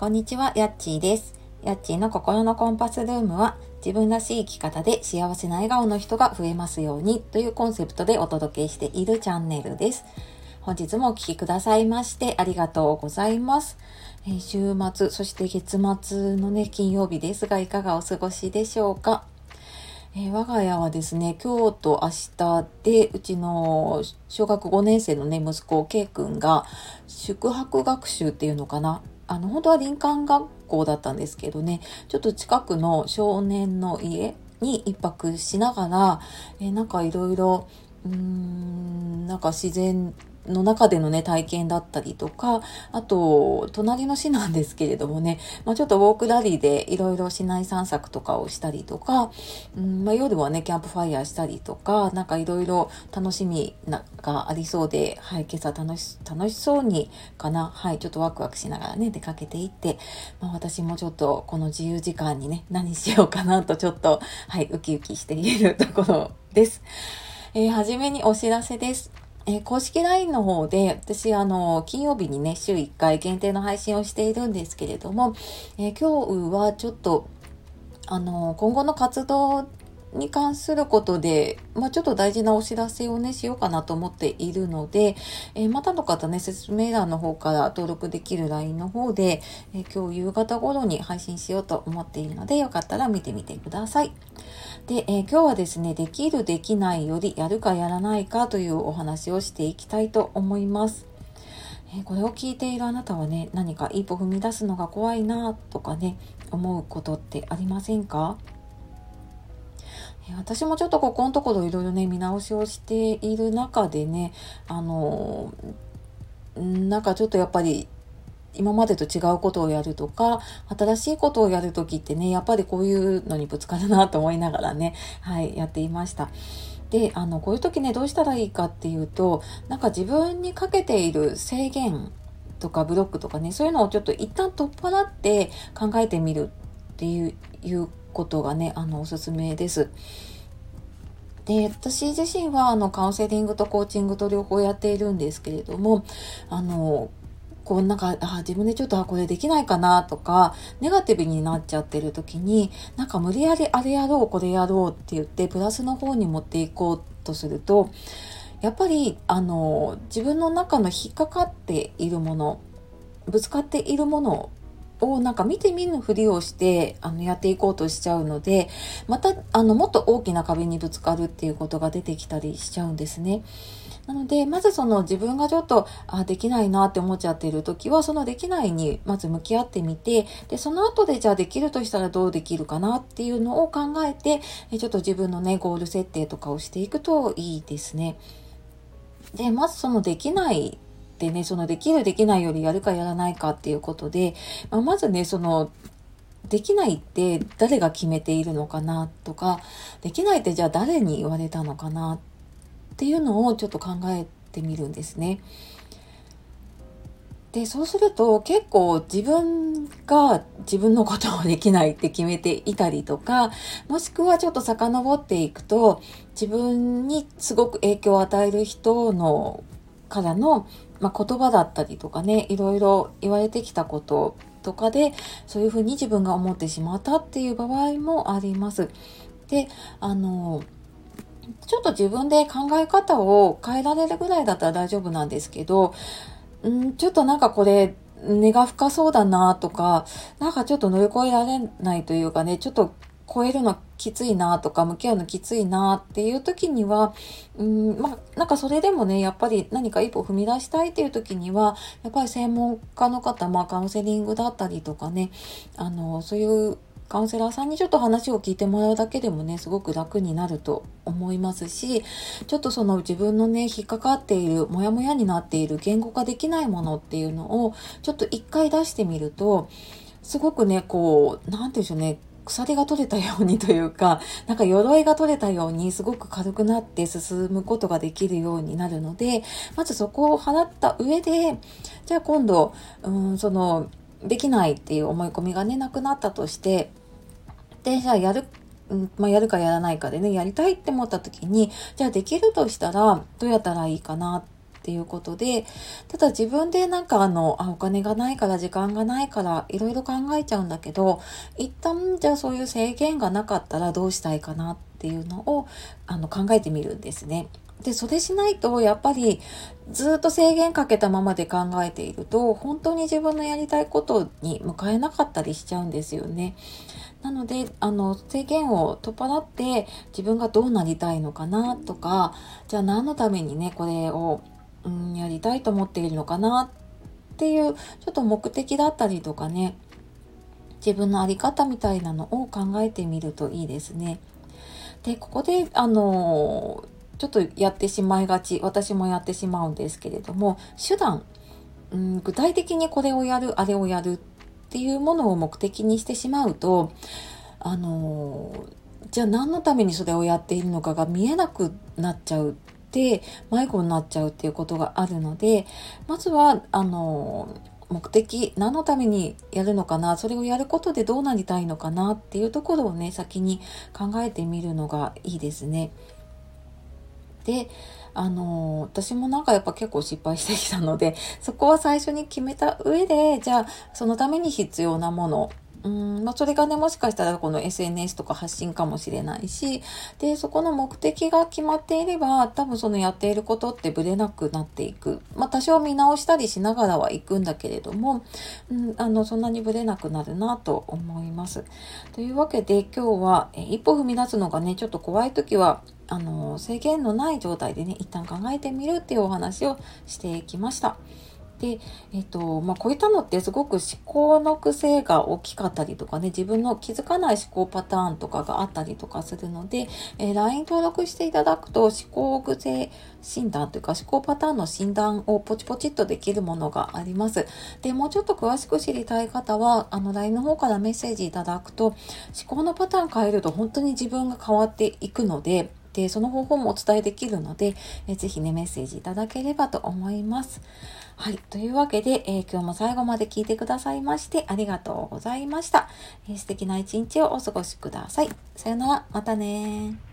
こんにちは、やっちーです。やっちーの心のコンパスルームは、自分らしい生き方で幸せな笑顔の人が増えますようにというコンセプトでお届けしているチャンネルです。本日もお聴きくださいましてありがとうございます。え週末、そして月末のね、金曜日ですが、いかがお過ごしでしょうか？えー我が家はですね、今日と明日で、うちの小学5年生のね、息子、K 君が、宿泊学習っていうのかな。あの、本当は林間学校だったんですけどね、ちょっと近くの少年の家に一泊しながら、えーなんかいろいろ、うーん、なんか自然の中でのね、体験だったりとか、あと、隣の市なんですけれどもね、まあ、ちょっとウォークラリーでいろいろ市内散策とかをしたりとか、うんまあ、夜はね、キャンプファイヤーしたりとか、なんかいろいろ楽しみながありそうで、はい、今朝楽し、楽しそうにかな、はい、ちょっとワクワクしながらね、出かけていって、まあ、私もちょっとこの自由時間にね、何しようかなとちょっと、はい、ウキウキしているところです。えー、はじめにお知らせです。えー公式 LINE の方で、私、あの、金曜日にね、週1回限定の配信をしているんですけれども、えー今日はちょっと、あの、今後の活動に関することで、まあ、ちょっと大事なお知らせをね、しようかなと思っているので、えーまたの方ね、説明欄の方から登録できる LINE の方で、えー今日夕方頃に配信しようと思っているので、よかったら見てみてください。で、えー今日はですね、できるできないよりやるかやらないかというお話をしていきたいと思います。えこれを聞いているあなたはね、何か一歩踏み出すのが怖いなとかね、思うことってありませんか？私もちょっとここのところいろいろね、見直しをしている中でね、あのなんかちょっとやっぱり今までと違うことをやるとか、新しいことをやるときってね、やっぱりこういうのにぶつかるなと思いながらね、はい、やっていました。で、あの、こういう時ね、どうしたらいいかっていうと、なんか自分にかけている制限とかブロックとかね、そういうのをちょっと一旦取っ払って考えてみるって、いうことがね、あの、おすすめです。で、私自身はあのカウンセリングとコーチングと両方やっているんですけれども、あの、こうなんか、あ、自分でちょっと、あ、これできないかなとか、ネガティブになっちゃってる時に、なんか無理やりあれやろう、これやろうって言って、プラスの方に持っていこうとすると、やっぱり、あの、自分の中の引っかかっているもの、ぶつかっているものをなんか見て見ぬふりをしてあのやっていこうとしちゃうのでまたあのもっと大きな壁にぶつかるっていうことが出てきたりしちゃうんですね。なのでまずその自分がちょっとあできないなって思っちゃってる時はそのできないにまず向き合ってみてでその後でじゃあできるとしたらどうできるかなっていうのを考えてちょっと自分のねゴール設定とかをしていくといいですね。でまずそのできないでね、そのできるできないよりやるかやらないかっていうことで、まあ、まずね、その、できないって誰が決めているのかなとか、できないってじゃあ誰に言われたのかなっていうのをちょっと考えてみるんですね。で、そうすると結構自分が自分のことをできないって決めていたりとか、もしくはちょっと遡っていくと、自分にすごく影響を与える人のからの、まあ、言葉だったりとかね、いろいろ言われてきたこととかで、そういうふうに自分が思ってしまったっていう場合もあります。で、あの、ちょっと自分で考え方を変えられるぐらいだったら大丈夫なんですけど、んちょっとなんかこれ、根が深そうだなとか、なんかちょっと乗り越えられないというかね、ちょっと超えるのきついなとか、向き合うのきついなっていう時には、うん、まあ、なんかそれでもね、やっぱり何か一歩踏み出したいっていう時には、やっぱり専門家の方、まあカウンセリングだったりとかね、あの、そういうカウンセラーさんにちょっと話を聞いてもらうだけでもね、すごく楽になると思いますし、ちょっとその自分のね、引っかかっている、モヤモヤになっている言語化できないものっていうのを、ちょっと一回出してみると、すごくね、こう、なんていうんでしょうね、鎖が取れたようにというか、なんか鎧が取れたようにすごく軽くなって進むことができるようになるので、まずそこを払った上で、じゃあ今度、うん、その、できないっていう思い込みがね、なくなったとして、で、じゃあやる、うんまあ、やるかやらないかでね、やりたいって思った時に、じゃあできるとしたら、どうやったらいいかなっていうことで、ただ自分でなんかあの、あ、お金がないから時間がないからいろいろ考えちゃうんだけど、一旦じゃあそういう制限がなかったらどうしたいかなっていうのをあの考えてみるんですね。で、それしないと、やっぱりずっと制限かけたままで考えていると、本当に自分のやりたいことに向かえなかったりしちゃうんですよね。なので、あの、制限を取っ払って自分がどうなりたいのかなとか、じゃあ何のためにね、これを、うん、やりたいと思っているのかなっていう、ちょっと目的だったりとかね、自分の在り方みたいなのを考えてみるといいですね。で、ここで、あの、ちょっとやってしまいがち、私もやってしまうんですけれども、手段、うん、具体的にこれをやる、あれをやるっていうものを目的にしてしまうと、あのじゃあ何のためにそれをやっているのかが見えなくなっちゃうって迷子になっちゃうっていうことがあるのでまずはあの目的何のためにやるのかなそれをやることでどうなりたいのかなっていうところをね先に考えてみるのがいいですね。であの私もなんかやっぱ結構失敗してきたのでそこは最初に決めた上でじゃあそのために必要なものうんまあ、それがね、もしかしたらこの SNS とか発信かもしれないし、で、そこの目的が決まっていれば、多分そのやっていることってブレなくなっていく。まあ、多少見直したりしながらは行くんだけれども、うん、あの、そんなにブレなくなるなと思います。というわけで、今日は、え一歩踏み出すのがね、ちょっと怖い時は、あの、制限のない状態でね、一旦考えてみるっていうお話をしてきました。で、えっ、と、まあ、こういったのってすごく思考の癖が大きかったりとかね、自分の気づかない思考パターンとかがあったりとかするので、えー、LINE 登録していただくと思考癖診断というか思考パターンの診断をポチポチっとできるものがあります。で、もうちょっと詳しく知りたい方は、あの LINE の方からメッセージいただくと、思考のパターン変えると本当に自分が変わっていくので、で、その方法もお伝えできるので、えぜひね、メッセージいただければと思います。はい。というわけで、えー、今日も最後まで聞いてくださいましてありがとうございました。えー、素敵な一日をお過ごしください。さよなら。またね